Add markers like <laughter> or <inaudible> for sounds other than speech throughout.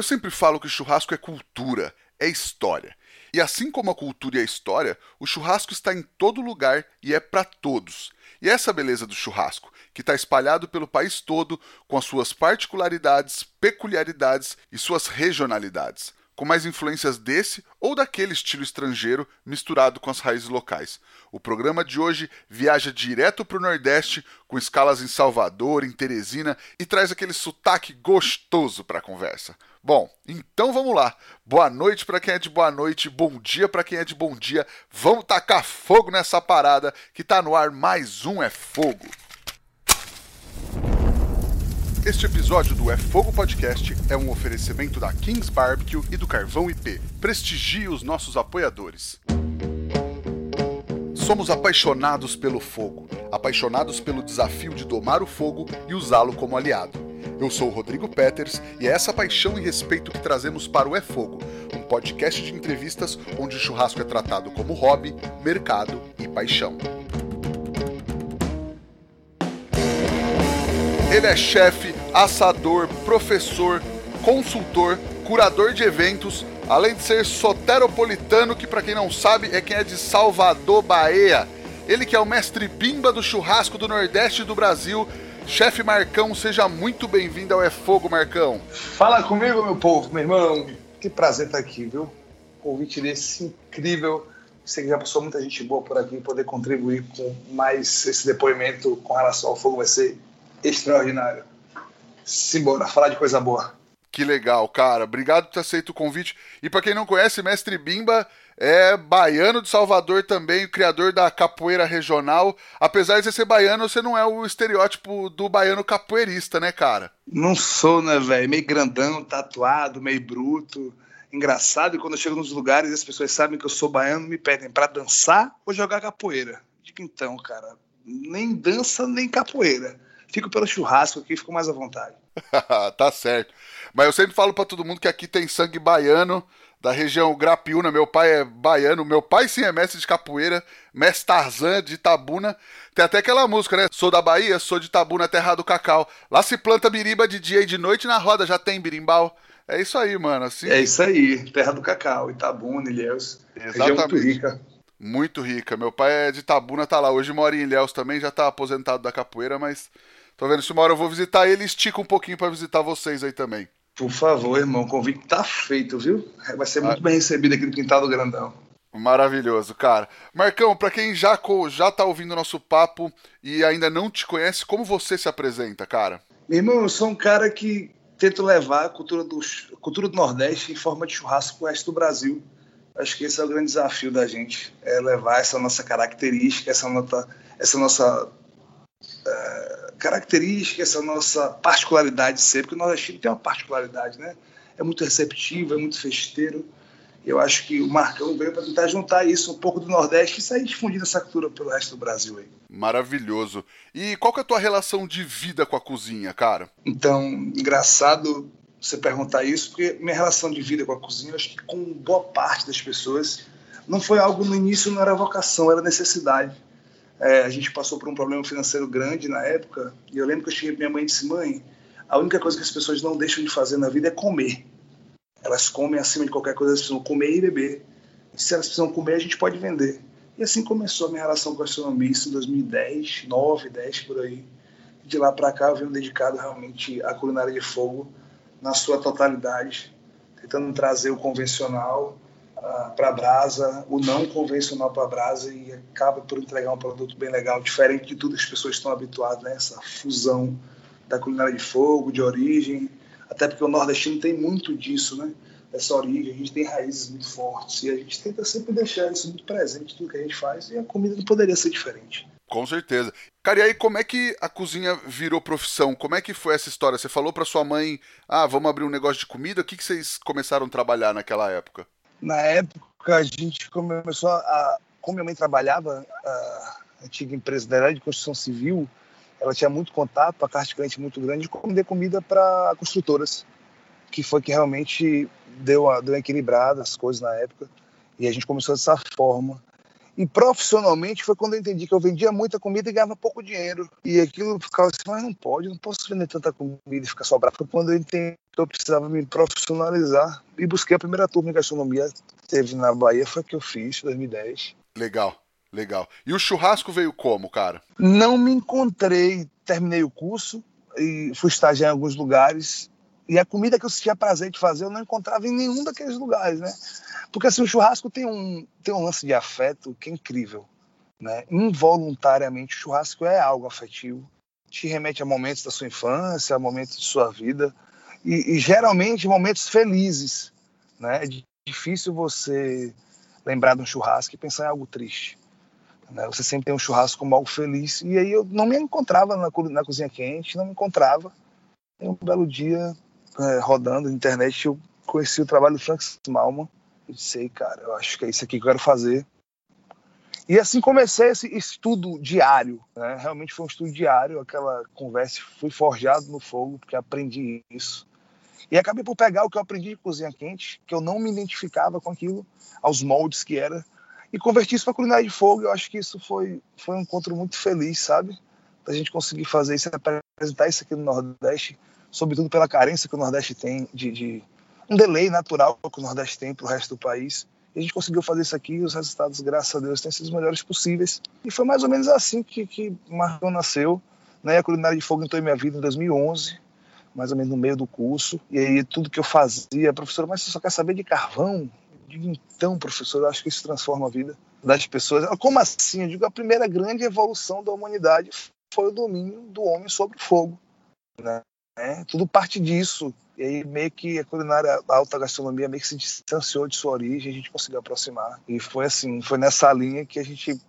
Eu sempre falo que churrasco é cultura, é história. E assim como a cultura e a história, o churrasco está em todo lugar e é para todos. E essa beleza do churrasco, que está espalhado pelo país todo, com as suas particularidades, peculiaridades e suas regionalidades com mais influências desse ou daquele estilo estrangeiro misturado com as raízes locais. O programa de hoje viaja direto para o Nordeste, com escalas em Salvador, em Teresina e traz aquele sotaque gostoso para a conversa. Bom, então vamos lá. Boa noite para quem é de boa noite, bom dia para quem é de bom dia. Vamos tacar fogo nessa parada que tá no ar mais um é fogo. Este episódio do É Fogo Podcast é um oferecimento da Kings Barbecue e do Carvão IP. Prestigie os nossos apoiadores. Somos apaixonados pelo fogo, apaixonados pelo desafio de domar o fogo e usá-lo como aliado. Eu sou o Rodrigo Peters e é essa paixão e respeito que trazemos para o É Fogo, um podcast de entrevistas onde o churrasco é tratado como hobby, mercado e paixão. Ele é chefe, assador, professor, consultor, curador de eventos, além de ser soteropolitano, que para quem não sabe é quem é de Salvador, Bahia. Ele que é o mestre bimba do churrasco do Nordeste do Brasil. Chefe Marcão, seja muito bem-vindo ao É Fogo, Marcão. Fala comigo, meu povo, meu irmão. Que prazer estar aqui, viu? Convite desse incrível. Sei que já passou muita gente boa por aqui, poder contribuir com mais esse depoimento com relação ao fogo vai ser extraordinário. Simbora, falar de coisa boa. Que legal, cara. Obrigado por ter aceito o convite. E para quem não conhece, Mestre Bimba é baiano de Salvador também, o criador da capoeira regional. Apesar de você ser baiano, você não é o estereótipo do baiano capoeirista, né, cara? Não sou, né, velho? Meio grandão, tatuado, meio bruto. Engraçado, e quando eu chego nos lugares as pessoas sabem que eu sou baiano, me pedem para dançar ou jogar capoeira. Digo, então, cara, nem dança nem capoeira fico pelo churrasco aqui, fico mais à vontade. <laughs> tá certo. Mas eu sempre falo para todo mundo que aqui tem sangue baiano, da região Grapiúna. Meu pai é baiano. Meu pai sim é mestre de capoeira, mestre Tarzan de Itabuna. Tem até aquela música, né? Sou da Bahia, sou de Itabuna, terra do cacau. Lá se planta biriba de dia e de noite, na roda já tem birimbau. É isso aí, mano. Assim... É isso aí, terra do cacau, Itabuna, Ilhéus. Exatamente. muito rica. Muito rica. Meu pai é de Itabuna, tá lá. Hoje mora em Ilhéus também, já tá aposentado da capoeira, mas Tô vendo se uma hora eu vou visitar ele, estica um pouquinho para visitar vocês aí também. Por favor, irmão, o convite tá feito, viu? Vai ser muito ah. bem recebido aqui no Quintal do Grandão. Maravilhoso, cara. Marcão, para quem já, já tá ouvindo o nosso papo e ainda não te conhece, como você se apresenta, cara? Meu irmão, eu sou um cara que tento levar a cultura do, a cultura do Nordeste em forma de churrasco pro resto do Brasil. Acho que esse é o grande desafio da gente, é levar essa nossa característica, essa nossa, essa nossa uh, característica, essa nossa particularidade ser, porque o nordestino tem uma particularidade, né? É muito receptivo, é muito festeiro. Eu acho que o Marcão veio para tentar juntar isso um pouco do Nordeste e sair difundindo essa cultura pelo resto do Brasil aí. Maravilhoso. E qual que é a tua relação de vida com a cozinha, cara? Então, engraçado você perguntar isso, porque minha relação de vida com a cozinha, acho que com boa parte das pessoas, não foi algo no início, não era vocação, era necessidade é, a gente passou por um problema financeiro grande na época, e eu lembro que eu cheguei minha mãe e disse: Mãe, a única coisa que as pessoas não deixam de fazer na vida é comer. Elas comem acima de qualquer coisa, elas precisam comer e beber. E se elas precisam comer, a gente pode vender. E assim começou a minha relação com a gastronomia, isso em 2010, 9, 10 por aí. De lá para cá eu venho dedicado realmente à culinária de fogo na sua totalidade, tentando trazer o convencional para a brasa, o não convencional para a brasa e acaba por entregar um produto bem legal, diferente de tudo que as pessoas estão habituadas, né? essa fusão da culinária de fogo, de origem, até porque o nordestino tem muito disso, né? Essa origem, a gente tem raízes muito fortes e a gente tenta sempre deixar isso muito presente tudo que a gente faz e a comida não poderia ser diferente. Com certeza. Cara, e aí como é que a cozinha virou profissão? Como é que foi essa história? Você falou para sua mãe, ah, vamos abrir um negócio de comida? O que, que vocês começaram a trabalhar naquela época? Na época, a gente começou a. Como minha mãe trabalhava, a antiga empresa da área de construção civil, ela tinha muito contato, a carta de cliente muito grande, de vender comida para construtoras, que foi que realmente deu, a, deu equilibrada as coisas na época. E a gente começou dessa forma. E profissionalmente foi quando eu entendi que eu vendia muita comida e ganhava pouco dinheiro. E aquilo ficava assim, mas não pode, não posso vender tanta comida e ficar sobrado. Foi quando eu entendi que eu precisava me profissionalizar e busquei a primeira turma em gastronomia teve na Bahia, foi que eu fiz, 2010. Legal. Legal. E o churrasco veio como, cara? Não me encontrei. Terminei o curso e fui estagiar em alguns lugares. E a comida que eu tinha prazer de fazer, eu não encontrava em nenhum daqueles lugares, né? Porque assim, o churrasco tem um, tem um lance de afeto que é incrível. Né? Involuntariamente, o churrasco é algo afetivo. Te remete a momentos da sua infância, a momentos de sua vida. E, e geralmente momentos felizes. Né? É difícil você lembrar de um churrasco e pensar em algo triste. Né? Você sempre tem um churrasco como algo feliz. E aí eu não me encontrava na, na cozinha quente, não me encontrava. E um belo dia, rodando na internet, eu conheci o trabalho do Frank Malman. Eu disse, cara, eu acho que é isso aqui que eu quero fazer. E assim comecei esse estudo diário, né? Realmente foi um estudo diário, aquela conversa, fui forjado no fogo, porque aprendi isso. E acabei por pegar o que eu aprendi de cozinha quente, que eu não me identificava com aquilo, aos moldes que era, e converti isso para culinária de fogo. Eu acho que isso foi, foi um encontro muito feliz, sabe? Da gente conseguir fazer isso, apresentar isso aqui no Nordeste, sobretudo pela carência que o Nordeste tem de, de um delay natural que o Nordeste tem para o resto do país. E a gente conseguiu fazer isso aqui e os resultados, graças a Deus, têm sido os melhores possíveis. E foi mais ou menos assim que, que Marcão nasceu. Né? A culinária de fogo entrou em minha vida em 2011, mais ou menos no meio do curso. E aí tudo que eu fazia, professora, mas você só quer saber de carvão? digo, então, professor, eu acho que isso transforma a vida das pessoas. Como assim? Eu digo, a primeira grande evolução da humanidade foi o domínio do homem sobre o fogo. Né? É, tudo parte disso. E aí meio que a culinária, a alta gastronomia meio que se distanciou de sua origem, a gente conseguiu aproximar. E foi assim, foi nessa linha que a gente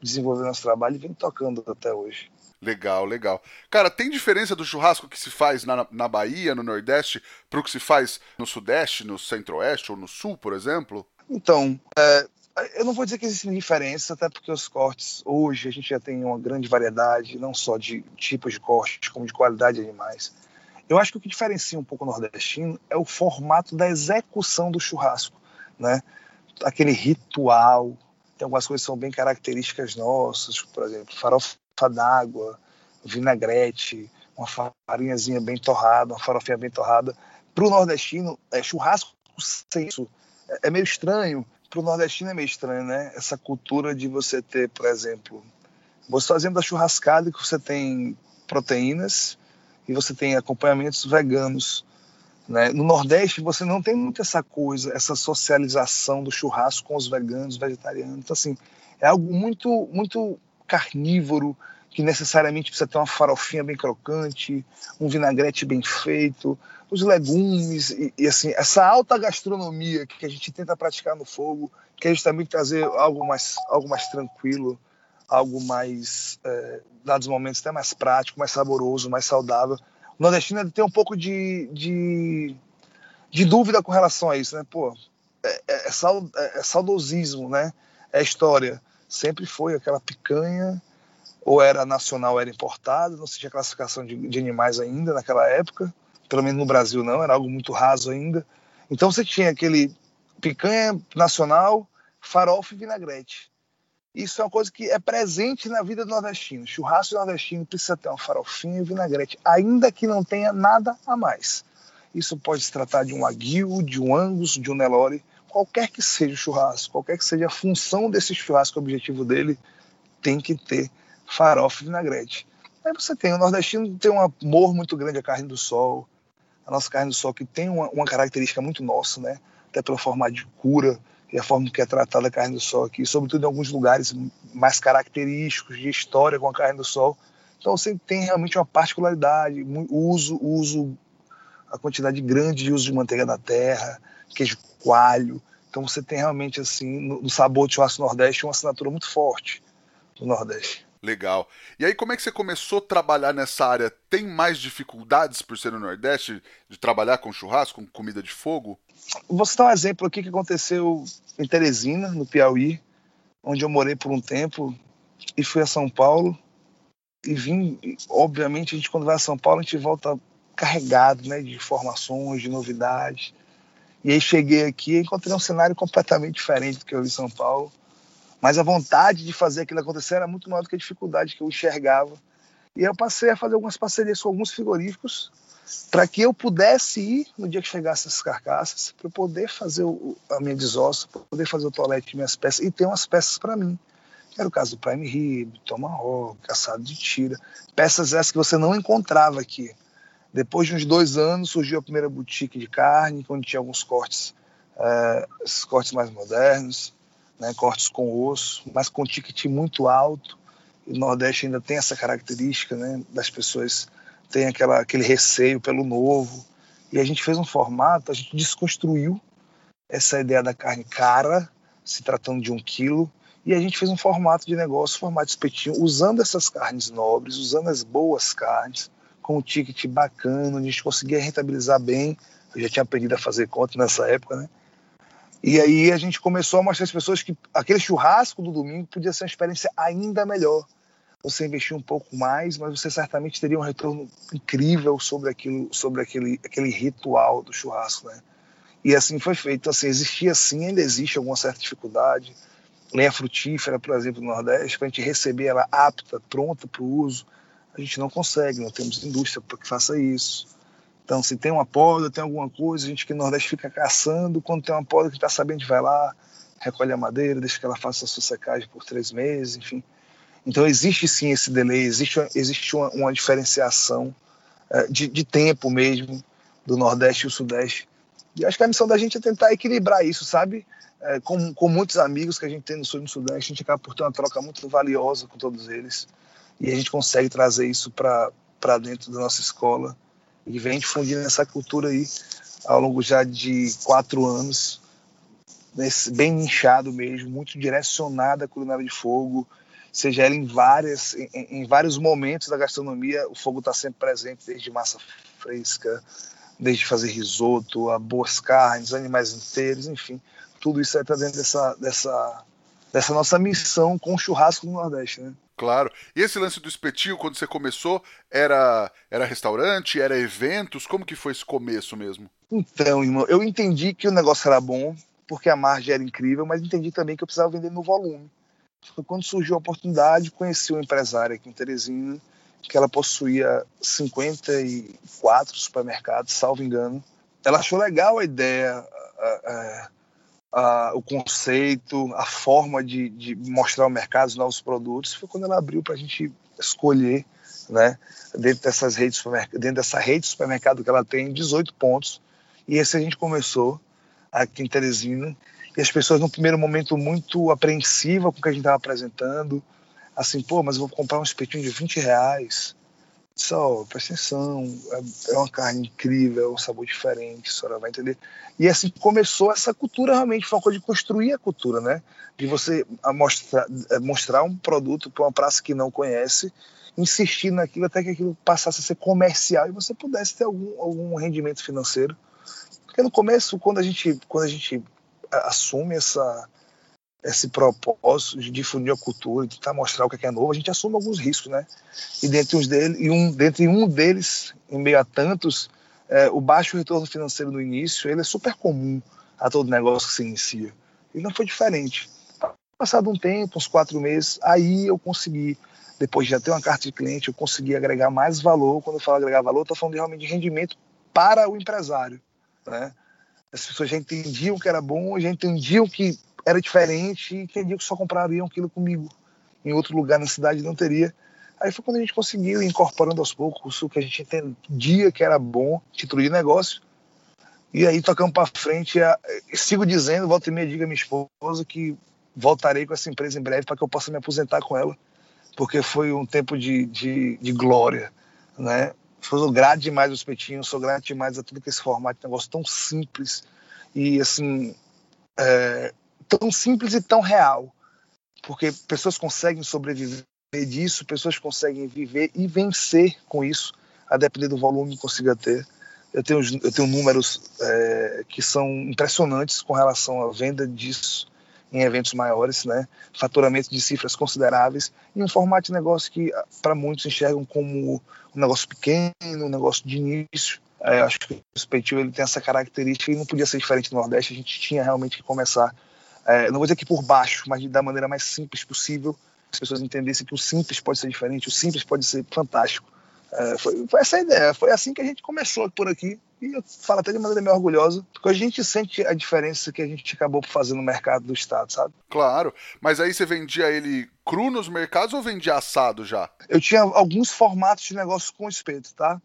desenvolveu nosso trabalho e vem tocando até hoje. Legal, legal. Cara, tem diferença do churrasco que se faz na, na Bahia, no Nordeste, para o que se faz no Sudeste, no Centro-Oeste ou no Sul, por exemplo? Então, é, eu não vou dizer que existem diferenças, até porque os cortes, hoje, a gente já tem uma grande variedade, não só de tipos de cortes, como de qualidade de animais. Eu acho que o que diferencia um pouco o nordestino é o formato da execução do churrasco, né? Aquele ritual, tem algumas coisas que são bem características nossas, por exemplo, farofa d'água, vinagrete, uma farinhazinha bem torrada, uma farofinha bem torrada. Para o nordestino, é, churrasco sem isso é, é meio estranho. Para o nordestino é meio estranho, né? Essa cultura de você ter, por exemplo, você fazendo a churrascada que você tem proteínas e você tem acompanhamentos veganos. Né? No Nordeste você não tem muito essa coisa, essa socialização do churrasco com os veganos, vegetarianos. Então assim, é algo muito muito carnívoro, que necessariamente precisa ter uma farofinha bem crocante, um vinagrete bem feito, os legumes e, e, assim essa alta gastronomia que a gente tenta praticar no fogo, que é justamente trazer algo mais algo mais tranquilo, algo mais é, dados momentos até mais prático, mais saboroso, mais saudável. O nordestino tem um pouco de, de, de, dúvida com relação a isso, né? Pô, é, é, é, é saudosismo, né? É história sempre foi aquela picanha, ou era nacional ou era importada, não se tinha classificação de, de, animais ainda naquela época, pelo menos no Brasil não, era algo muito raso ainda. Então você tinha aquele picanha nacional, farofa e vinagrete. Isso é uma coisa que é presente na vida do nordestino. Churrasco nordestino precisa ter uma farofinha e vinagrete, ainda que não tenha nada a mais. Isso pode se tratar de um aguil, de um angus, de um nelore, qualquer que seja o churrasco, qualquer que seja a função desse churrasco, o objetivo dele tem que ter farofa e vinagrete. Aí você tem, o nordestino tem um amor muito grande à carne do sol, a nossa carne do sol que tem uma, uma característica muito nossa, né? Até pelo formato de cura e a forma que é tratada a carne do sol aqui, sobretudo em alguns lugares mais característicos de história com a carne do sol. Então você tem realmente uma particularidade, uso, uso a quantidade grande de uso de manteiga da terra, queijo coalho. Então você tem realmente assim no, no sabor de churrasco nordeste uma assinatura muito forte do nordeste. Legal. E aí, como é que você começou a trabalhar nessa área? Tem mais dificuldades por ser no Nordeste de trabalhar com churrasco, com comida de fogo? Vou citar um exemplo aqui que aconteceu em Teresina, no Piauí, onde eu morei por um tempo e fui a São Paulo e vim. Obviamente, a gente quando vai a São Paulo a gente volta carregado, né, de informações, de novidades. E aí cheguei aqui e encontrei um cenário completamente diferente do que eu vi em São Paulo. Mas a vontade de fazer aquilo acontecer era muito maior do que a dificuldade que eu enxergava. E eu passei a fazer algumas parcerias com alguns frigoríficos para que eu pudesse ir no dia que chegasse essas carcaças, para poder fazer o, a minha desossa, poder fazer o toalete de minhas peças e ter umas peças para mim. Era o caso do Prime Rib, Tomahawk, caçado de tira, peças essas que você não encontrava aqui. Depois de uns dois anos surgiu a primeira boutique de carne, onde tinha alguns cortes, uh, cortes mais modernos, né, cortes com osso, mas com ticket muito alto. E o Nordeste ainda tem essa característica né, das pessoas tem aquela, aquele receio pelo novo. E a gente fez um formato, a gente desconstruiu essa ideia da carne cara, se tratando de um quilo, e a gente fez um formato de negócio, formato de espetinho, usando essas carnes nobres, usando as boas carnes, com um ticket bacana, a gente conseguia rentabilizar bem. Eu já tinha aprendido a fazer conta nessa época, né? E aí a gente começou a mostrar às pessoas que aquele churrasco do domingo podia ser uma experiência ainda melhor você investir um pouco mais, mas você certamente teria um retorno incrível sobre aquilo, sobre aquele, aquele ritual do churrasco, né? E assim foi feito. Assim, existia sim, ainda existe alguma certa dificuldade. Lenha frutífera, por exemplo, no Nordeste, para a gente receber ela apta, pronta para o uso, a gente não consegue, não temos indústria para que faça isso. Então, se tem uma poda, tem alguma coisa, a gente que no Nordeste fica caçando, quando tem uma poda que está sabendo, vai lá, recolhe a madeira, deixa que ela faça a sua secagem por três meses, enfim então existe sim esse delay, existe, existe uma, uma diferenciação uh, de, de, tempo mesmo do Nordeste e o Sudeste. E acho que a missão da gente é tentar equilibrar isso, sabe? É, com, com muitos amigos que a gente tem no Sul e no Sudeste, a gente acaba por ter uma troca muito valiosa com todos eles. E a gente consegue trazer isso para dentro da nossa escola e vem difundindo essa cultura aí ao longo já de quatro anos, bem nichado mesmo, muito direcionada à culinária de fogo, seja ela em várias em, em vários momentos da gastronomia o fogo está sempre presente desde massa fresca desde fazer risoto a boas carnes animais inteiros enfim tudo isso está dentro dessa dessa dessa nossa missão com o churrasco no Nordeste né Claro. E esse lance do espetinho, quando você começou, era era restaurante, era eventos? Como que foi esse começo mesmo? Então, irmão, eu entendi que o negócio era bom, porque a margem era incrível, mas entendi também que eu precisava vender no volume. Foi quando surgiu a oportunidade, conheci uma empresária aqui em Teresina, que ela possuía 54 supermercados, salvo engano. Ela achou legal a ideia, a, a, o conceito, a forma de, de, mostrar ao mercado os novos produtos. Foi quando ela abriu para a gente escolher, né, dentro dessas redes dentro dessa rede de supermercado que ela tem, 18 pontos. E esse a gente começou aqui em Teresina e as pessoas, no primeiro momento, muito apreensivas com o que a gente estava apresentando. Assim, pô, mas eu vou comprar um espetinho de 20 reais. Só, presta atenção, é, é uma carne incrível, é um sabor diferente, a senhora vai entender. E assim começou essa cultura realmente, foi uma coisa de construir a cultura, né? De você mostrar, é, mostrar um produto para uma praça que não conhece, insistir naquilo até que aquilo passasse a ser comercial e você pudesse ter algum, algum rendimento financeiro. Porque no começo, quando a gente, quando a gente assume essa, esse propósito de difundir a cultura, de tentar mostrar o que é novo, a gente assume alguns riscos, né? E dentre, uns dele, e um, dentre um deles, em meio a tantos, é, o baixo retorno financeiro no início, ele é super comum a todo negócio que se inicia. E não foi diferente. Passado um tempo, uns quatro meses, aí eu consegui, depois de já ter uma carta de cliente, eu consegui agregar mais valor. Quando eu falo agregar valor, estou falando de, realmente de rendimento para o empresário, né? As pessoas já entendiam que era bom, já entendiam que era diferente e entendiam que só comprariam aquilo comigo. Em outro lugar na cidade não teria. Aí foi quando a gente conseguiu incorporando aos poucos o que a gente entendia que era bom, título de negócio. E aí tocamos para frente. Sigo dizendo, volta e meia, diga a minha esposa que voltarei com essa empresa em breve para que eu possa me aposentar com ela, porque foi um tempo de, de, de glória, né? Sou grato demais aos petinhos, sou grato demais a tudo que esse formato de negócio tão simples e assim é, tão simples e tão real, porque pessoas conseguem sobreviver disso, pessoas conseguem viver e vencer com isso, a depender do volume que consiga ter. Eu tenho, eu tenho números é, que são impressionantes com relação à venda disso em eventos maiores, né? faturamento de cifras consideráveis e um formato de negócio que ah, para muitos enxergam como um negócio pequeno, um negócio de início. É, acho que o Speitil ele tem essa característica e não podia ser diferente do Nordeste. A gente tinha realmente que começar é, não vou dizer que por baixo, mas da maneira mais simples possível, as pessoas entendessem que o simples pode ser diferente, o simples pode ser fantástico. É, foi, foi, essa a ideia, foi assim que a gente começou por aqui. E eu falo até de maneira meio orgulhosa, porque a gente sente a diferença que a gente acabou por fazer no mercado do estado, sabe? Claro, mas aí você vendia ele cru nos mercados ou vendia assado já? Eu tinha alguns formatos de negócio com espeto, tá?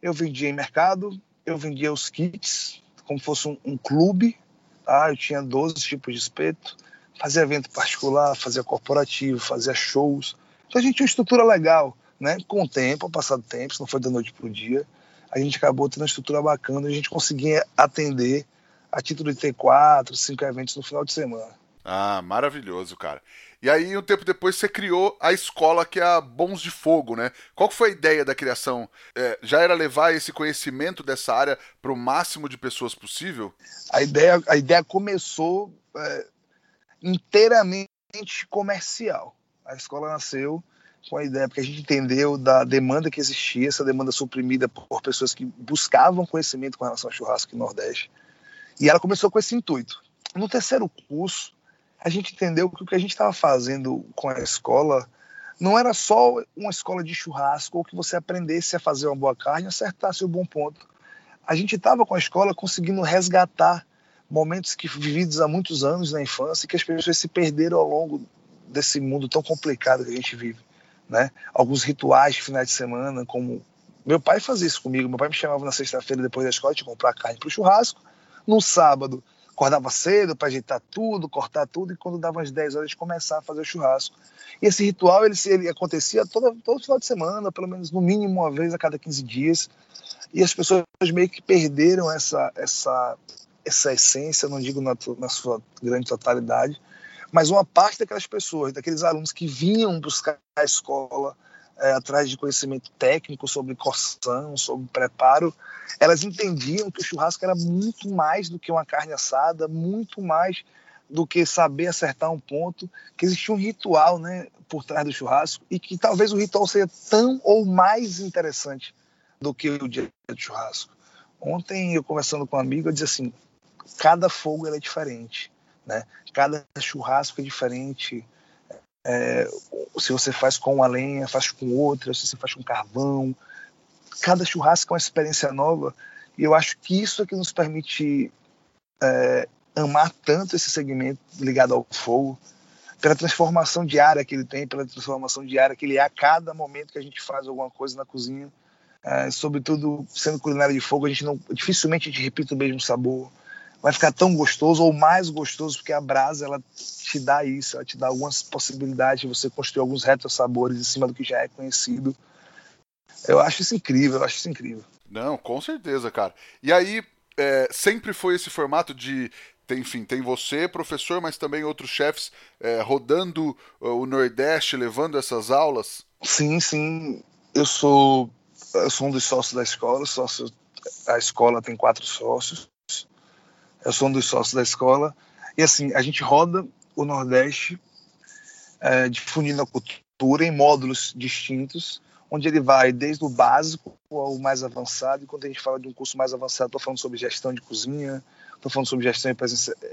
Eu vendia em mercado, eu vendia os kits, como fosse um, um clube, tá? Eu tinha 12 tipos de espeto, fazia evento particular, fazia corporativo, fazia shows. Então a gente tinha uma estrutura legal né? Com o tempo, ao passar do tempo, isso não foi da noite para o dia, a gente acabou tendo uma estrutura bacana a gente conseguia atender a título de ter quatro, cinco eventos no final de semana. Ah, maravilhoso, cara. E aí, um tempo depois, você criou a escola que é a Bons de Fogo, né? Qual foi a ideia da criação? É, já era levar esse conhecimento dessa área para o máximo de pessoas possível? A ideia, a ideia começou é, inteiramente comercial. A escola nasceu com a ideia, porque a gente entendeu da demanda que existia, essa demanda suprimida por pessoas que buscavam conhecimento com relação ao churrasco no Nordeste. E ela começou com esse intuito. No terceiro curso, a gente entendeu que o que a gente estava fazendo com a escola não era só uma escola de churrasco ou que você aprendesse a fazer uma boa carne, acertasse o bom ponto. A gente estava com a escola conseguindo resgatar momentos que vividos há muitos anos na infância e que as pessoas se perderam ao longo desse mundo tão complicado que a gente vive né? Alguns rituais de finais de semana, como meu pai fazia isso comigo. Meu pai me chamava na sexta-feira depois da escola de comprar carne para o churrasco. No sábado, acordava cedo para ajeitar tudo, cortar tudo, e quando dava umas 10 horas, de começar a fazer o churrasco. E esse ritual ele, ele acontecia todo, todo final de semana, pelo menos no mínimo uma vez a cada 15 dias. E as pessoas meio que perderam essa, essa, essa essência, não digo na, na sua grande totalidade, mas uma parte daquelas pessoas, daqueles alunos que vinham buscar a escola é, atrás de conhecimento técnico sobre cocção, sobre preparo, elas entendiam que o churrasco era muito mais do que uma carne assada, muito mais do que saber acertar um ponto, que existia um ritual né, por trás do churrasco e que talvez o ritual seja tão ou mais interessante do que o dia do churrasco. Ontem eu conversando com um amigo, eu disse assim, cada fogo é diferente. Né? Cada churrasco é diferente. É, se você faz com uma lenha, faz com outra, se você faz com carvão. Cada churrasco é uma experiência nova. E eu acho que isso é que nos permite é, amar tanto esse segmento ligado ao fogo, pela transformação diária que ele tem, pela transformação diária que ele é a cada momento que a gente faz alguma coisa na cozinha. É, sobretudo sendo culinária de fogo, a gente não dificilmente a gente repite o mesmo sabor vai ficar tão gostoso ou mais gostoso, porque a brasa ela te dá isso, ela te dá algumas possibilidades de você construir alguns retos sabores em cima do que já é conhecido. Eu acho isso incrível, eu acho isso incrível. Não, com certeza, cara. E aí, é, sempre foi esse formato de tem, enfim, tem você, professor, mas também outros chefes é, rodando o Nordeste, levando essas aulas? Sim, sim. Eu sou, eu sou um dos sócios da escola. Sócio, a escola tem quatro sócios eu sou um dos sócios da escola. E assim, a gente roda o Nordeste é, difundindo a cultura em módulos distintos, onde ele vai desde o básico ao mais avançado. E quando a gente fala de um curso mais avançado, estou falando sobre gestão de cozinha, estou falando sobre gestão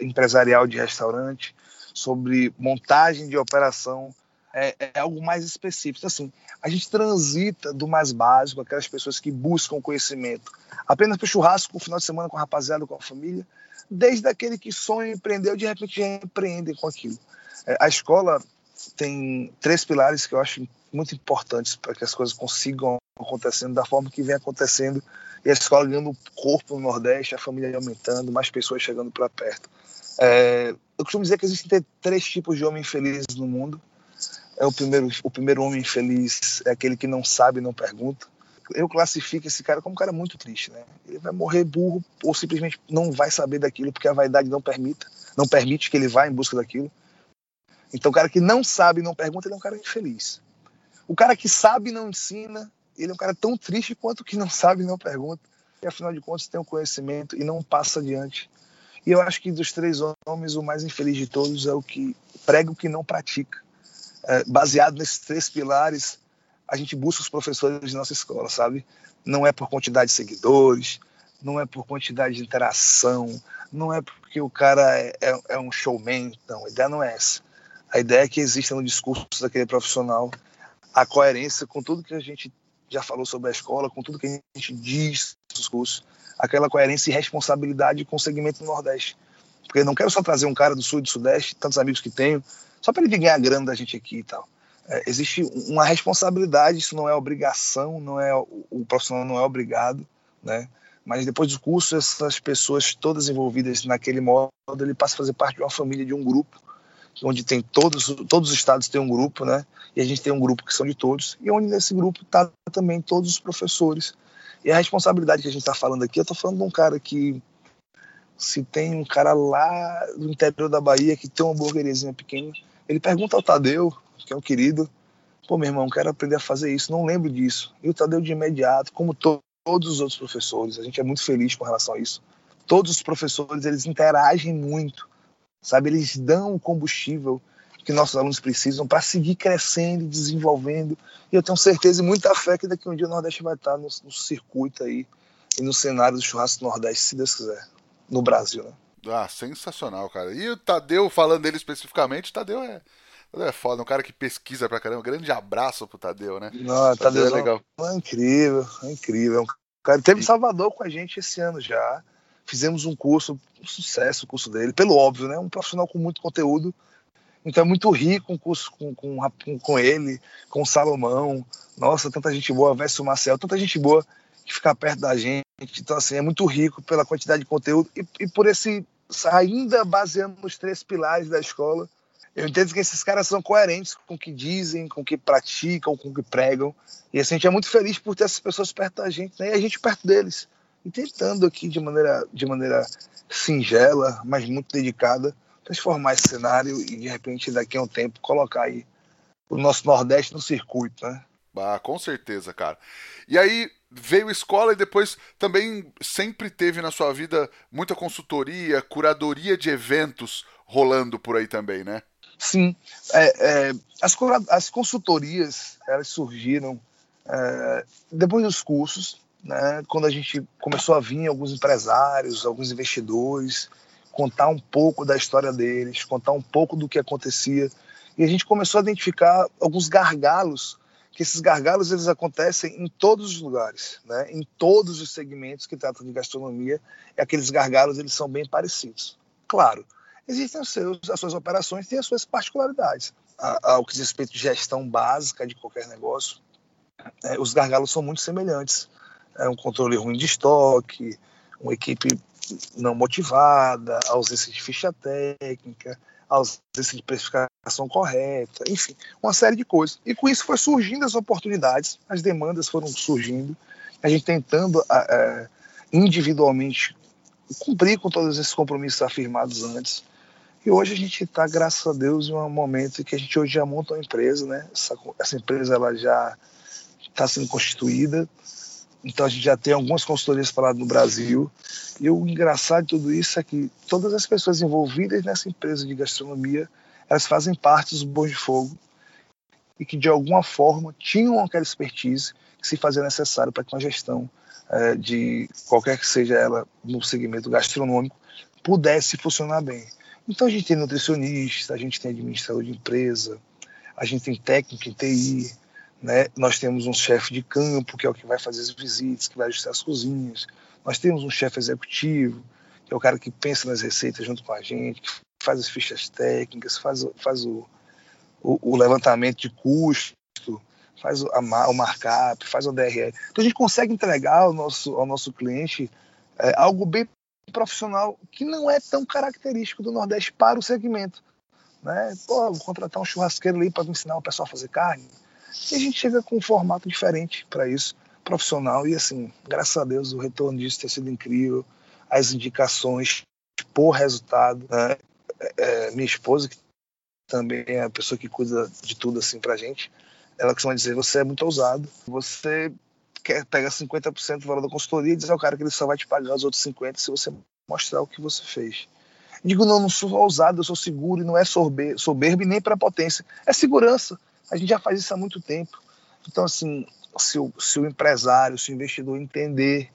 empresarial de restaurante, sobre montagem de operação. É, é, algo mais específico. Então, assim, a gente transita do mais básico, aquelas pessoas que buscam conhecimento apenas para o churrasco, no final de semana com a rapaziada, com a família, desde aquele que sonha empreendeu, de repente já empreende com aquilo. É, a escola tem três pilares que eu acho muito importantes para que as coisas consigam acontecendo da forma que vem acontecendo e a escola ganhando corpo no Nordeste, a família aumentando, mais pessoas chegando para perto. É, eu costumo dizer que existem três tipos de homens felizes no mundo. É o primeiro, o primeiro homem feliz é aquele que não sabe, não pergunta eu classifico esse cara como um cara muito triste, né? Ele vai morrer burro ou simplesmente não vai saber daquilo porque a vaidade não permita, não permite que ele vá em busca daquilo. Então, o cara que não sabe e não pergunta, ele é um cara infeliz. O cara que sabe e não ensina, ele é um cara tão triste quanto que não sabe e não pergunta. E afinal de contas, tem o um conhecimento e não passa adiante. E eu acho que dos três homens, o mais infeliz de todos é o que prega o que não pratica. É, baseado nesses três pilares, a gente busca os professores de nossa escola, sabe? Não é por quantidade de seguidores, não é por quantidade de interação, não é porque o cara é, é, é um showman, não, a ideia não é essa. A ideia é que exista no discurso daquele profissional a coerência com tudo que a gente já falou sobre a escola, com tudo que a gente diz nos cursos, aquela coerência e responsabilidade com o segmento Nordeste. Porque eu não quero só trazer um cara do Sul e do Sudeste, tantos amigos que tenho, só para ele vir ganhar grana da gente aqui e tal. É, existe uma responsabilidade, isso não é obrigação, não é o, profissional não é obrigado, né? Mas depois do curso, essas pessoas todas envolvidas naquele modo, ele passa a fazer parte de uma família, de um grupo, onde tem todos, todos os estados têm um grupo, né? E a gente tem um grupo que são de todos, e onde nesse grupo está também todos os professores. E a responsabilidade que a gente está falando aqui, eu estou falando de um cara que se tem um cara lá do interior da Bahia que tem uma hamburgueriazinha pequena, ele pergunta ao Tadeu, que é um querido, pô, meu irmão, quero aprender a fazer isso, não lembro disso. E o Tadeu de imediato, como to todos os outros professores, a gente é muito feliz com relação a isso. Todos os professores, eles interagem muito, sabe? Eles dão o combustível que nossos alunos precisam para seguir crescendo e desenvolvendo. E eu tenho certeza e muita fé que daqui a um dia o Nordeste vai estar no, no circuito aí e no cenário do churrasco Nordeste, se Deus quiser, no Brasil, né? Ah, sensacional, cara. E o Tadeu, falando dele especificamente, Tadeu é, Tadeu é foda, um cara que pesquisa pra caramba. Grande abraço pro Tadeu, né? Não, Tadeu, Tadeu é legal. É incrível, é incrível. É cara teve em Salvador com a gente esse ano já. Fizemos um curso, um sucesso o curso dele, pelo óbvio, né? Um profissional com muito conteúdo. Então é muito rico um curso com, com, com ele, com o Salomão. Nossa, tanta gente boa, Verso Marcel, tanta gente boa que fica perto da gente. Então, assim, é muito rico pela quantidade de conteúdo e, e por esse, ainda baseando nos três pilares da escola, eu entendo que esses caras são coerentes com o que dizem, com o que praticam, com o que pregam. E assim, a gente é muito feliz por ter essas pessoas perto da gente, né? E a gente perto deles. E tentando aqui de maneira, de maneira singela, mas muito dedicada, transformar esse cenário e de repente daqui a um tempo colocar aí o nosso Nordeste no circuito, né? Ah, com certeza, cara. E aí veio escola e depois também sempre teve na sua vida muita consultoria, curadoria de eventos rolando por aí também, né? Sim, é, é, as, as consultorias elas surgiram é, depois dos cursos, né, quando a gente começou a vir alguns empresários, alguns investidores, contar um pouco da história deles, contar um pouco do que acontecia, e a gente começou a identificar alguns gargalos, que esses gargalos eles acontecem em todos os lugares, né, em todos os segmentos que tratam de gastronomia, e aqueles gargalos eles são bem parecidos. Claro, existem os seus, as suas operações têm as suas particularidades. Ao que diz respeito de gestão básica de qualquer negócio, é, os gargalos são muito semelhantes. É um controle ruim de estoque, uma equipe não motivada, ausência de ficha técnica, ausência de precificação correta, enfim, uma série de coisas. E com isso foi surgindo as oportunidades, as demandas foram surgindo, a gente tentando é, individualmente cumprir com todos esses compromissos afirmados antes, e hoje a gente está, graças a Deus, em um momento em que a gente hoje já monta uma empresa, né? Essa, essa empresa ela já está sendo constituída, então a gente já tem algumas consultorias para no Brasil. E o engraçado de tudo isso é que todas as pessoas envolvidas nessa empresa de gastronomia, elas fazem parte dos bons de fogo e que de alguma forma tinham aquela expertise que se fazia necessário para que uma gestão é, de qualquer que seja ela no segmento gastronômico pudesse funcionar bem. Então a gente tem nutricionista, a gente tem administrador de empresa, a gente tem técnico em TI, né? nós temos um chefe de campo, que é o que vai fazer as visitas, que vai ajustar as cozinhas, nós temos um chefe executivo, que é o cara que pensa nas receitas junto com a gente, que faz as fichas técnicas, faz, faz o, o, o levantamento de custo, faz o, a, o markup, faz o DRE. Então a gente consegue entregar ao nosso, ao nosso cliente é, algo bem profissional que não é tão característico do Nordeste para o segmento. Né? Pô, vou contratar um churrasqueiro ali para ensinar o pessoal a fazer carne. E a gente chega com um formato diferente para isso, profissional. E assim, graças a Deus, o retorno disso tem sido incrível. As indicações por resultado. Né? É, é minha esposa, que também é a pessoa que cuida de tudo assim para gente, ela costuma dizer: você é muito ousado, você quer pegar 50% do valor da consultoria e dizer ao cara que ele só vai te pagar os outros 50% se você mostrar o que você fez. Digo, não, não sou ousado, eu sou seguro e não é soberbo, nem potência É segurança. A gente já faz isso há muito tempo. Então, assim, se o, se o empresário, se o investidor entender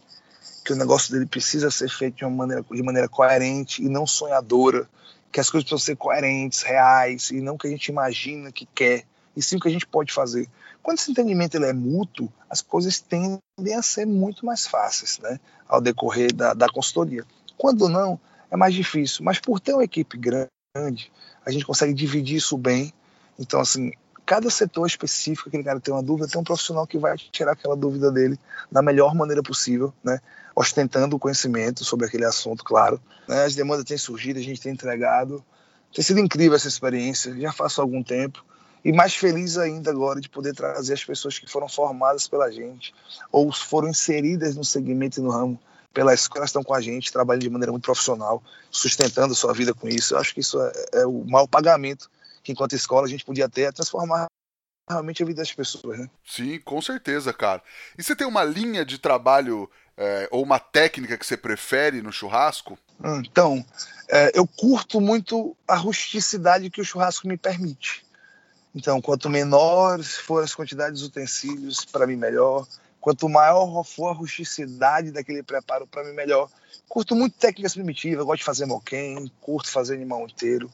que o negócio dele precisa ser feito de uma maneira, de maneira coerente e não sonhadora, que as coisas precisam ser coerentes, reais e não que a gente imagina que quer, e sim o que a gente pode fazer. Quando esse entendimento ele é mútuo, as coisas tendem a ser muito mais fáceis, né, ao decorrer da, da consultoria. Quando não, é mais difícil. Mas por ter uma equipe grande, a gente consegue dividir isso bem. Então, assim, cada setor específico, aquele cara tem uma dúvida, tem um profissional que vai tirar aquela dúvida dele da melhor maneira possível, né? ostentando o conhecimento sobre aquele assunto, claro. Né? As demandas têm surgido, a gente tem entregado. Tem sido incrível essa experiência, já faço algum tempo. E mais feliz ainda agora de poder trazer as pessoas que foram formadas pela gente ou foram inseridas no segmento e no ramo pela escola, estão com a gente, trabalhando de maneira muito profissional, sustentando a sua vida com isso. Eu acho que isso é, é o maior pagamento que, enquanto escola, a gente podia ter, é transformar realmente a vida das pessoas, né? Sim, com certeza, cara. E você tem uma linha de trabalho é, ou uma técnica que você prefere no churrasco? Então, é, eu curto muito a rusticidade que o churrasco me permite. Então, quanto menores forem as quantidades de utensílios, para mim melhor. Quanto maior for a rusticidade daquele preparo, para mim melhor. Curto muito técnicas primitivas, gosto de fazer moquém, curto fazer animal inteiro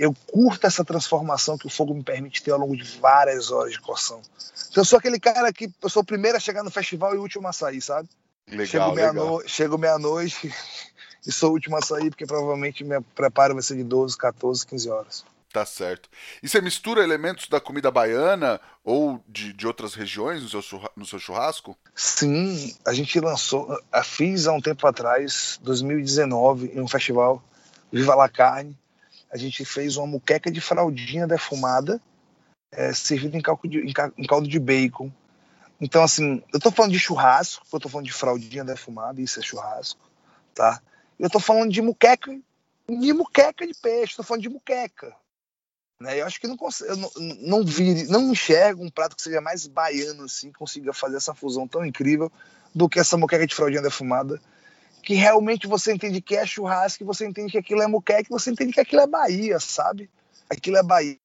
eu curto essa transformação que o fogo me permite ter ao longo de várias horas de cocção. Então, eu sou aquele cara que eu sou o primeiro a chegar no festival e o último a sair, sabe? Legal, chego meia-noite chego meia-noite <laughs> e sou o último a sair, porque provavelmente meu preparo vai ser de 12, 14, 15 horas. Tá certo. E você mistura elementos da comida baiana ou de, de outras regiões no seu, no seu churrasco? Sim, a gente lançou, a fiz há um tempo atrás, 2019, em um festival, Viva la Carne, a gente fez uma muqueca de fraldinha defumada, é, servida em, caldo de, em caldo de bacon. Então, assim, eu tô falando de churrasco, eu tô falando de fraldinha defumada, isso é churrasco, tá? Eu tô falando de muqueca, de muqueca de peixe, tô falando de muqueca. Né? Eu acho que não, eu não, não, vi, não enxergo um prato que seja mais baiano, assim, consiga fazer essa fusão tão incrível do que essa muqueca de fraldinha defumada que realmente você entende que é churrasco, você entende que aquilo é muqueca, você entende que aquilo é Bahia, sabe? Aquilo é Bahia,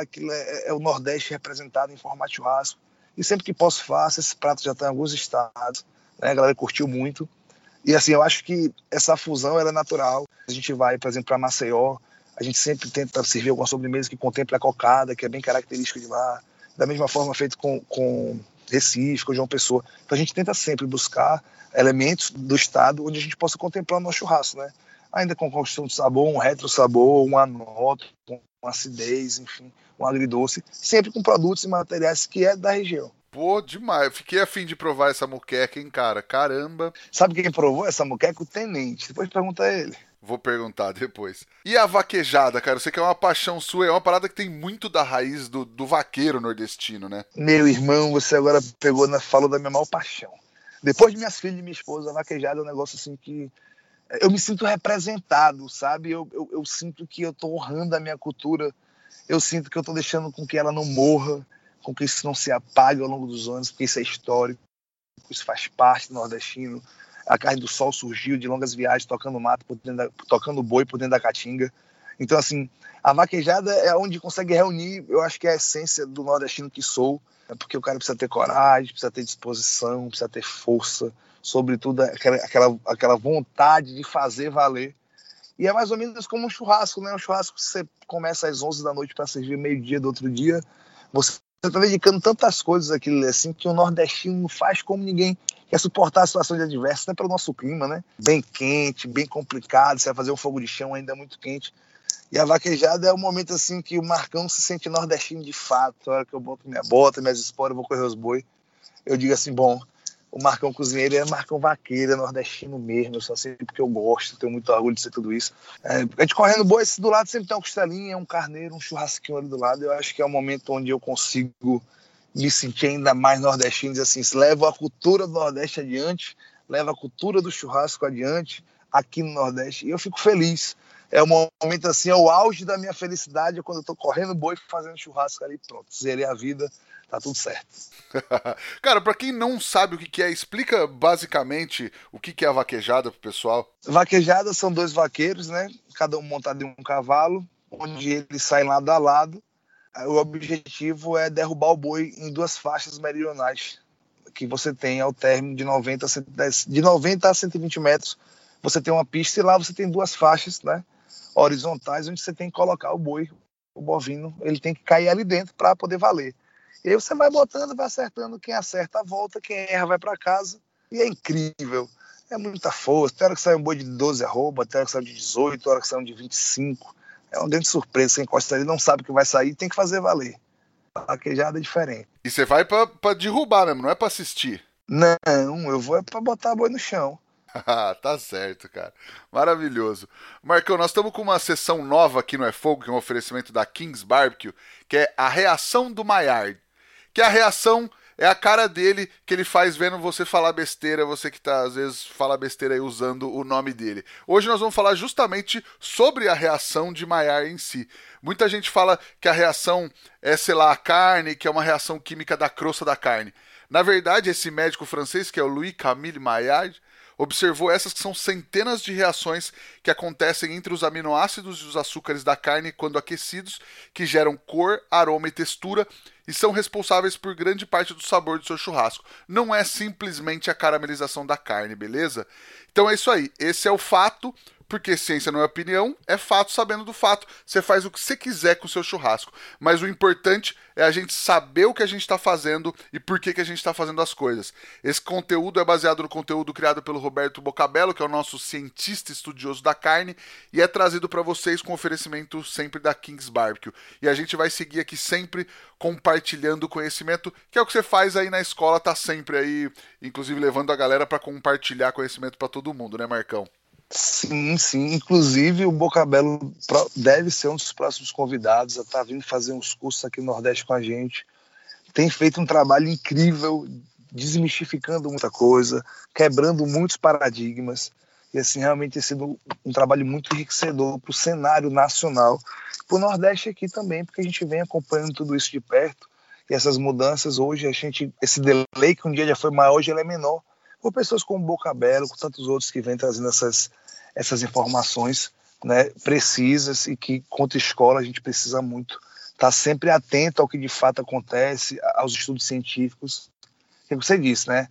aquilo é, é o Nordeste representado em formato churrasco. E sempre que posso faço, esse prato já está em alguns estados, né? a galera curtiu muito. E assim, eu acho que essa fusão é natural. A gente vai, por exemplo, para Maceió, a gente sempre tenta servir alguma sobremesa que contemple a cocada, que é bem característica de lá. Da mesma forma feito com, com Recife, com João Pessoa. Então a gente tenta sempre buscar elementos do estado onde a gente possa contemplar o nosso churrasco, né? Ainda com construção de sabor, um retro sabor, uma nota, uma acidez, enfim, um agridoce, sempre com produtos e materiais que é da região. Pô, demais. Fiquei afim de provar essa muqueca, hein, cara? Caramba. Sabe quem provou essa muqueca? O tenente. Depois pergunta a ele. Vou perguntar depois. E a vaquejada, cara? Eu sei que é uma paixão sua, é uma parada que tem muito da raiz do, do vaqueiro nordestino, né? Meu irmão, você agora pegou, na, falou da minha maior paixão. Depois de minhas filhas e minha esposa, a vaquejada é um negócio assim que eu me sinto representado, sabe? Eu, eu, eu sinto que eu estou honrando a minha cultura, eu sinto que eu estou deixando com que ela não morra, com que isso não se apague ao longo dos anos, porque isso é histórico, isso faz parte do nordestino. A carne do sol surgiu de longas viagens, tocando mato, da, tocando boi por dentro da caatinga. Então, assim, a vaquejada é onde consegue reunir, eu acho que é a essência do nordestino que sou, é porque o cara precisa ter coragem, precisa ter disposição, precisa ter força, sobretudo aquela, aquela, aquela vontade de fazer valer. E é mais ou menos como um churrasco, né? Um churrasco que você começa às 11 da noite para servir meio-dia do outro dia. Você está dedicando tantas coisas aquilo assim que o nordestino faz como ninguém quer suportar a situação de adversa, até pelo nosso clima, né? Bem quente, bem complicado. Você vai fazer um fogo de chão ainda muito quente. E a vaquejada é o momento assim que o Marcão se sente nordestino de fato. A hora que eu boto minha bota, minhas esporas, vou correr os boi. Eu digo assim, bom, o Marcão cozinheiro é Marcão vaqueiro, é nordestino mesmo. Eu só sei porque eu gosto, tenho muito orgulho de ser tudo isso. É, a gente correndo boi, do lado sempre tem uma costelinha, um carneiro, um churrasquinho ali do lado. Eu acho que é o momento onde eu consigo me sentir ainda mais nordestino, dizer assim, leva a cultura do Nordeste adiante, leva a cultura do churrasco adiante aqui no Nordeste. E eu fico feliz é o momento assim, é o auge da minha felicidade é quando eu tô correndo boi fazendo churrasco ali, pronto, zerei a vida, tá tudo certo. <laughs> Cara, para quem não sabe o que é, explica basicamente o que é a vaquejada pro pessoal. Vaquejada são dois vaqueiros, né? Cada um montado em um cavalo, onde eles saem lado a lado. O objetivo é derrubar o boi em duas faixas meridionais que você tem ao término de 90, de 90 a 120 metros, você tem uma pista e lá você tem duas faixas, né, horizontais, onde você tem que colocar o boi, o bovino, ele tem que cair ali dentro para poder valer. E aí você vai botando, vai acertando, quem acerta volta, quem erra vai para casa, e é incrível. É muita força. Tem hora que sai um boi de 12 arroba, tem hora que sai de 18, tem hora que sai de 25. É um grande surpresa. Você encosta ali, não sabe o que vai sair, tem que fazer valer. A vaquejada é diferente. E você vai para derrubar mesmo, não é para assistir? Não, eu vou é para botar a boi no chão. <laughs> tá certo, cara. Maravilhoso. Marcão, nós estamos com uma sessão nova aqui no É Fogo, que é um oferecimento da Kings Barbecue, que é a reação do Maillard. Que é a reação é a cara dele que ele faz vendo você falar besteira, você que tá às vezes fala besteira aí usando o nome dele. Hoje nós vamos falar justamente sobre a reação de Maillard em si. Muita gente fala que a reação é, sei lá, a carne, que é uma reação química da crosta da carne. Na verdade, esse médico francês, que é o Louis Camille Maillard, observou essas que são centenas de reações que acontecem entre os aminoácidos e os açúcares da carne quando aquecidos, que geram cor, aroma e textura e são responsáveis por grande parte do sabor do seu churrasco. Não é simplesmente a caramelização da carne, beleza? Então é isso aí. Esse é o fato porque ciência não é opinião, é fato sabendo do fato. Você faz o que você quiser com o seu churrasco. Mas o importante é a gente saber o que a gente está fazendo e por que, que a gente está fazendo as coisas. Esse conteúdo é baseado no conteúdo criado pelo Roberto Bocabello, que é o nosso cientista estudioso da carne, e é trazido para vocês com oferecimento sempre da Kings Barbecue. E a gente vai seguir aqui sempre compartilhando conhecimento, que é o que você faz aí na escola, tá sempre aí, inclusive levando a galera para compartilhar conhecimento para todo mundo, né, Marcão? Sim, sim. Inclusive, o Bocabelo deve ser um dos próximos convidados a estar tá vindo fazer uns cursos aqui no Nordeste com a gente. Tem feito um trabalho incrível, desmistificando muita coisa, quebrando muitos paradigmas. E, assim, realmente tem sido um trabalho muito enriquecedor para o cenário nacional. Para o Nordeste aqui também, porque a gente vem acompanhando tudo isso de perto. E essas mudanças, hoje, a gente, esse delay que um dia já foi maior, hoje ele é menor por pessoas como Boca Belo, com tantos outros que vêm trazendo essas, essas informações né, precisas e que, quanto escola, a gente precisa muito estar tá sempre atento ao que de fato acontece, aos estudos científicos. É o que você disse, né?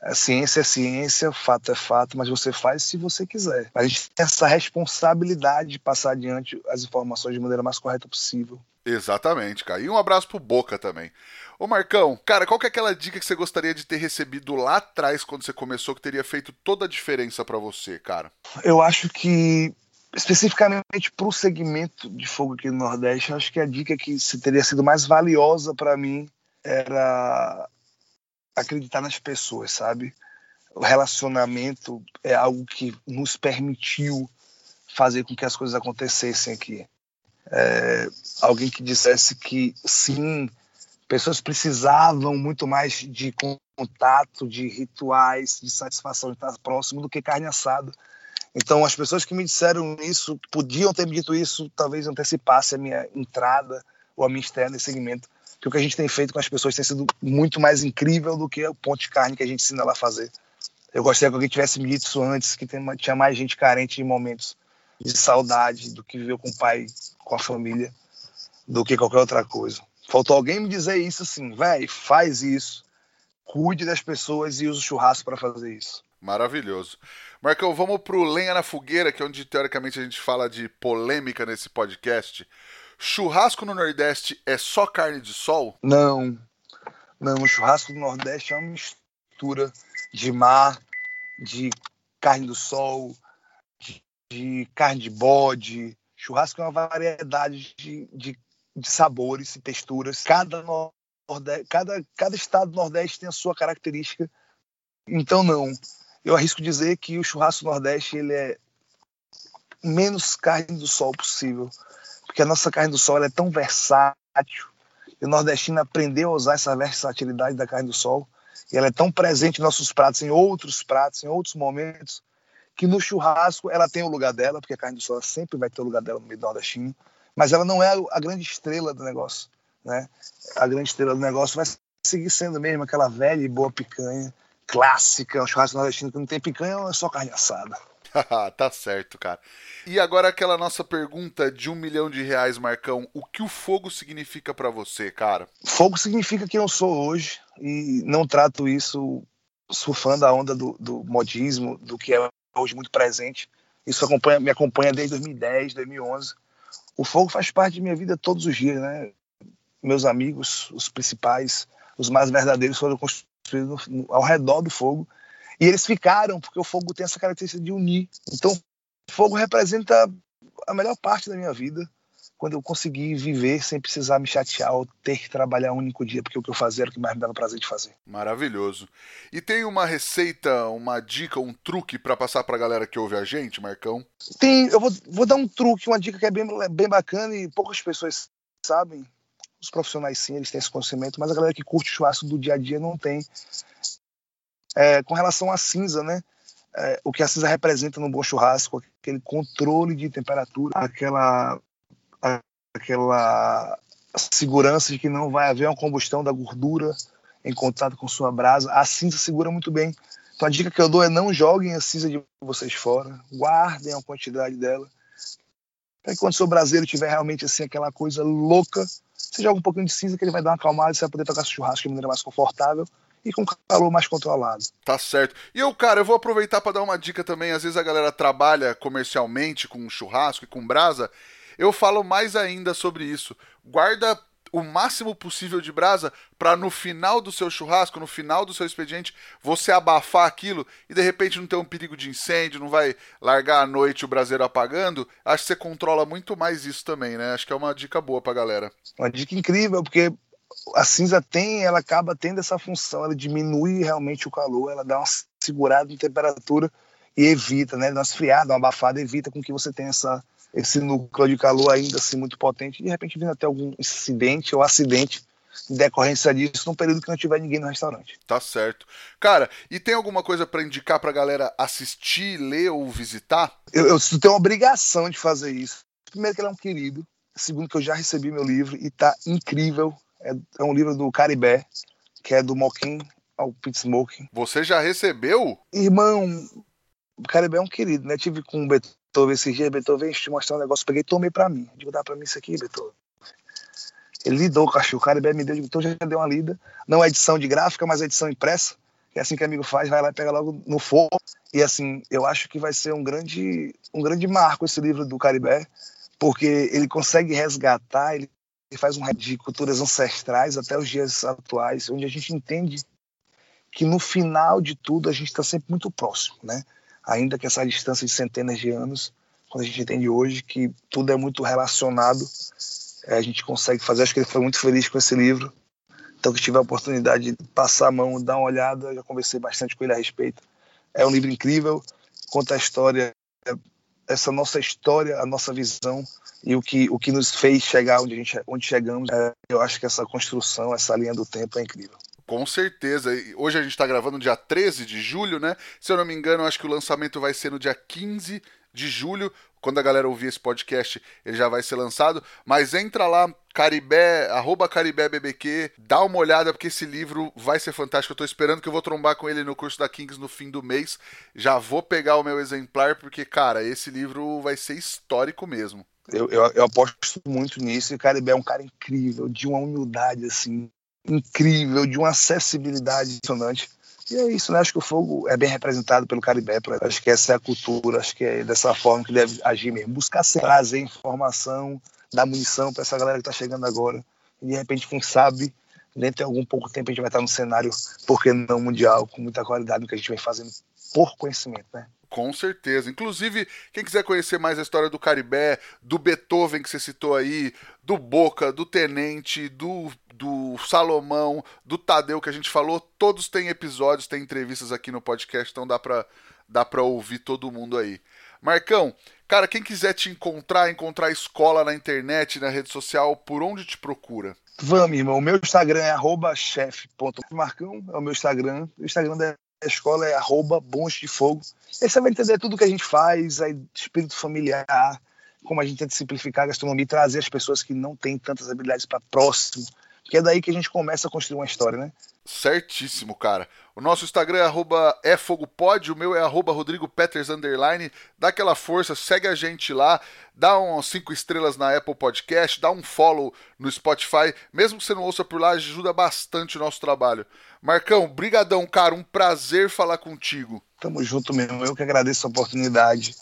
A ciência é ciência, fato é fato, mas você faz se você quiser. A gente tem essa responsabilidade de passar adiante as informações de maneira mais correta possível. Exatamente, cara. E um abraço pro Boca também. Ô Marcão, cara, qual que é aquela dica que você gostaria de ter recebido lá atrás quando você começou que teria feito toda a diferença para você, cara? Eu acho que especificamente para o segmento de fogo aqui no Nordeste, acho que a dica que se teria sido mais valiosa para mim era acreditar nas pessoas, sabe? O relacionamento é algo que nos permitiu fazer com que as coisas acontecessem aqui. É, alguém que dissesse que sim, pessoas precisavam muito mais de contato, de rituais, de satisfação de estar próximo do que carne assada. Então, as pessoas que me disseram isso podiam ter me dito isso, talvez antecipasse a minha entrada ou a minha estreia nesse segmento. Porque o que a gente tem feito com as pessoas tem sido muito mais incrível do que o ponto de carne que a gente ensina lá a fazer. Eu gostaria que alguém tivesse me dito isso antes, que tinha mais gente carente em momentos de saudade do que viveu com o pai, com a família, do que qualquer outra coisa. Faltou alguém me dizer isso assim, velho, faz isso, cuide das pessoas e use o churrasco para fazer isso. Maravilhoso. Marcão, vamos pro Lenha na Fogueira, que é onde teoricamente a gente fala de polêmica nesse podcast. Churrasco no Nordeste é só carne de sol? Não. Não, o churrasco do Nordeste é uma mistura de mar, de carne do sol, de, de carne de bode. Churrasco é uma variedade de, de de sabores e texturas. Cada, nordeste, cada, cada estado do Nordeste tem a sua característica. Então, não. Eu arrisco dizer que o churrasco Nordeste ele é menos carne do sol possível. Porque a nossa carne do sol é tão versátil. E o nordestino aprendeu a usar essa versatilidade da carne do sol. E ela é tão presente em nossos pratos, em outros pratos, em outros momentos, que no churrasco ela tem o lugar dela, porque a carne do sol sempre vai ter o lugar dela no meio do nordestino mas ela não é a grande estrela do negócio, né? A grande estrela do negócio vai seguir sendo mesmo aquela velha e boa picanha clássica, um churrasco nordestino que não tem picanha, é só carne assada. <laughs> tá certo, cara. E agora aquela nossa pergunta de um milhão de reais, Marcão. O que o fogo significa para você, cara? Fogo significa quem eu sou hoje e não trato isso surfando a onda do, do modismo, do que é hoje muito presente. Isso acompanha, me acompanha desde 2010, 2011. O fogo faz parte de minha vida todos os dias, né? Meus amigos, os principais, os mais verdadeiros foram construídos ao redor do fogo e eles ficaram, porque o fogo tem essa característica de unir. Então, o fogo representa a melhor parte da minha vida, quando eu consegui viver sem precisar me chatear ou ter que trabalhar um único dia, porque o que eu fazia era o que mais me dava prazer de fazer. Maravilhoso. E tem uma receita, uma dica, um truque para passar para a galera que ouve a gente, Marcão? Tem, eu vou, vou dar um truque, uma dica que é bem, bem bacana e poucas pessoas sabem. Os profissionais sim, eles têm esse conhecimento, mas a galera que curte o churrasco do dia a dia não tem é, com relação à cinza, né? É, o que a cinza representa no bom churrasco, aquele controle de temperatura, aquela, aquela segurança de que não vai haver uma combustão da gordura em contato com sua brasa. A cinza segura muito bem. Então a dica que eu dou é não joguem a cinza de vocês fora, guardem a quantidade dela. Para quando o seu braseiro tiver realmente assim aquela coisa louca, você joga um pouquinho de cinza que ele vai dar uma acalmada você vai poder tocar churrasco de maneira mais confortável e com calor mais controlado. Tá certo. E eu, cara, eu vou aproveitar para dar uma dica também. Às vezes a galera trabalha comercialmente com churrasco e com brasa. Eu falo mais ainda sobre isso. Guarda o máximo possível de brasa para no final do seu churrasco, no final do seu expediente, você abafar aquilo e de repente não ter um perigo de incêndio, não vai largar à noite o braseiro apagando. Acho que você controla muito mais isso também, né? Acho que é uma dica boa pra galera. Uma dica incrível, porque a cinza tem, ela acaba tendo essa função, ela diminui realmente o calor, ela dá uma segurada em temperatura e evita, né, uma esfriada, uma abafada, evita com que você tenha essa, esse núcleo de calor ainda assim muito potente, e de repente vindo até algum incidente ou acidente em decorrência disso num período que não tiver ninguém no restaurante. Tá certo. Cara, e tem alguma coisa para indicar pra galera assistir, ler ou visitar? Eu, eu tenho uma obrigação de fazer isso. Primeiro que ele é um querido, segundo que eu já recebi meu livro e tá incrível, é, é um livro do Caribé, que é do Moquim ao Pit Smoking. Você já recebeu? Irmão, o Caribé é um querido, né? Tive com o Beethoven esse dia, Beethoven te mostrar um negócio, peguei e tomei pra mim. Digo, dá pra mim isso aqui, Beethoven. Ele lidou com o cachorro, o Caribé me deu, então já deu uma lida. Não é edição de gráfica, mas é edição impressa. É assim que amigo faz, vai lá e pega logo no fogo. E assim, eu acho que vai ser um grande, um grande marco esse livro do Caribé, porque ele consegue resgatar, ele ele faz um de culturas ancestrais até os dias atuais, onde a gente entende que no final de tudo a gente está sempre muito próximo, né? Ainda que essa distância de centenas de anos, quando a gente entende hoje que tudo é muito relacionado, é, a gente consegue fazer. Acho que ele foi muito feliz com esse livro. Então, que tiver a oportunidade de passar a mão, dar uma olhada, já conversei bastante com ele a respeito. É um livro incrível, conta a história, essa nossa história, a nossa visão e o que, o que nos fez chegar onde, a gente, onde chegamos. É, eu acho que essa construção, essa linha do tempo é incrível. Com certeza. Hoje a gente está gravando dia 13 de julho, né? Se eu não me engano, acho que o lançamento vai ser no dia 15 de julho. Quando a galera ouvir esse podcast, ele já vai ser lançado. Mas entra lá, Caribé, arroba CaribéBBQ, dá uma olhada, porque esse livro vai ser fantástico. Eu tô esperando que eu vou trombar com ele no curso da Kings no fim do mês. Já vou pegar o meu exemplar, porque, cara, esse livro vai ser histórico mesmo. Eu, eu, eu, aposto muito nisso. E o Caribé é um cara incrível, de uma humildade assim incrível, de uma acessibilidade impressionante. E é isso, né? Acho que o fogo é bem representado pelo Caribé. Acho que essa é a cultura, acho que é dessa forma que deve agir mesmo. Buscar trazer informação, dar munição para essa galera que está chegando agora. E de repente, quem sabe, dentro de algum pouco tempo, a gente vai estar no cenário, por que não mundial, com muita qualidade no que a gente vem fazendo por conhecimento, né? Com certeza. Inclusive, quem quiser conhecer mais a história do Caribé, do Beethoven que você citou aí, do Boca, do Tenente, do, do Salomão, do Tadeu que a gente falou, todos têm episódios, têm entrevistas aqui no podcast, então dá pra, dá pra ouvir todo mundo aí. Marcão, cara, quem quiser te encontrar, encontrar escola na internet, na rede social, por onde te procura? Vamos, irmão. O meu Instagram é chef.marcão, é o meu Instagram. O Instagram da a escola é arroba bons de fogo. E aí você vai entender tudo que a gente faz, aí, espírito familiar, como a gente tenta simplificar a gastronomia e trazer as pessoas que não têm tantas habilidades para próximo que é daí que a gente começa a construir uma história, né? Certíssimo, cara. O nosso Instagram é arroba efogopod, o meu é arroba rodrigopeters, underline. Dá aquela força, segue a gente lá, dá uns 5 estrelas na Apple Podcast, dá um follow no Spotify. Mesmo que você não ouça por lá, ajuda bastante o nosso trabalho. Marcão, brigadão, cara. Um prazer falar contigo. Tamo junto mesmo. Eu que agradeço a oportunidade.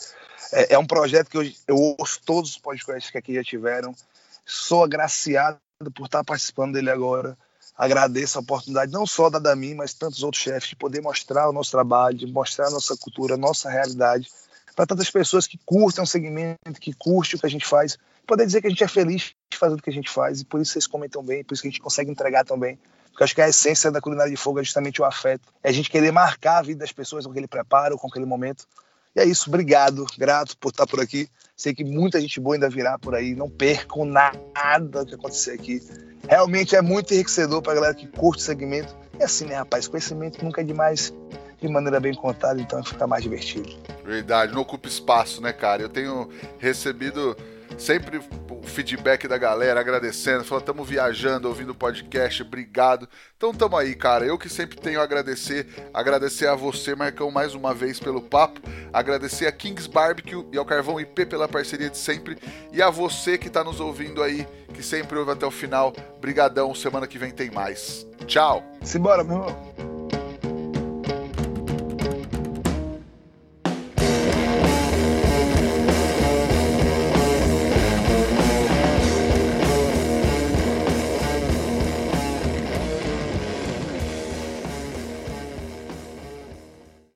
É, é um projeto que eu, eu ouço todos os podcasts que aqui já tiveram. Sou agraciado por estar participando dele agora agradeço a oportunidade não só da mim, mas tantos outros chefes de poder mostrar o nosso trabalho, de mostrar a nossa cultura, a nossa realidade para tantas pessoas que curtem o segmento, que curtem o que a gente faz, poder dizer que a gente é feliz fazendo o que a gente faz e por isso vocês comentam bem, por isso que a gente consegue entregar também. Porque acho que a essência da culinária de fogo é justamente o afeto, é a gente querer marcar a vida das pessoas com aquele preparo, com aquele momento. E é isso, obrigado, grato por estar por aqui. Sei que muita gente boa ainda virá por aí, não percam nada que acontecer aqui realmente é muito enriquecedor para a galera que curte o segmento. E assim, né, rapaz? Conhecimento nunca é demais de maneira bem contada, então fica mais divertido. Verdade, não ocupa espaço, né, cara? Eu tenho recebido sempre o feedback da galera agradecendo, falando, estamos viajando, ouvindo o podcast, obrigado. Então tamo aí, cara. Eu que sempre tenho a agradecer, agradecer a você, Marcão, mais uma vez pelo papo, agradecer a Kings Barbecue e ao Carvão IP pela parceria de sempre e a você que está nos ouvindo aí, que sempre ouve até o final. Brigadão, semana que vem tem mais. Tchau. Simbora, meu irmão.